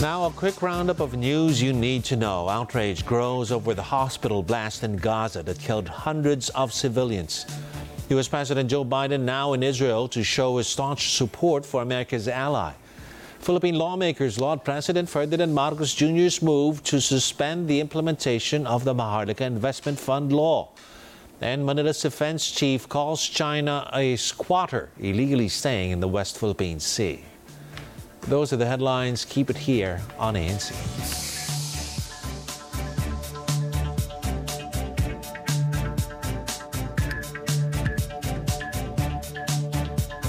Now, a quick roundup of news you need to know. Outrage grows over the hospital blast in Gaza that killed hundreds of civilians. U.S. President Joe Biden now in Israel to show his staunch support for America's ally. Philippine lawmakers laud President Ferdinand Marcos Jr.'s move to suspend the implementation of the Maharlika Investment Fund law. And Manila's defense chief calls China a squatter illegally staying in the West Philippine Sea. Those are the headlines. Keep it here on ANC.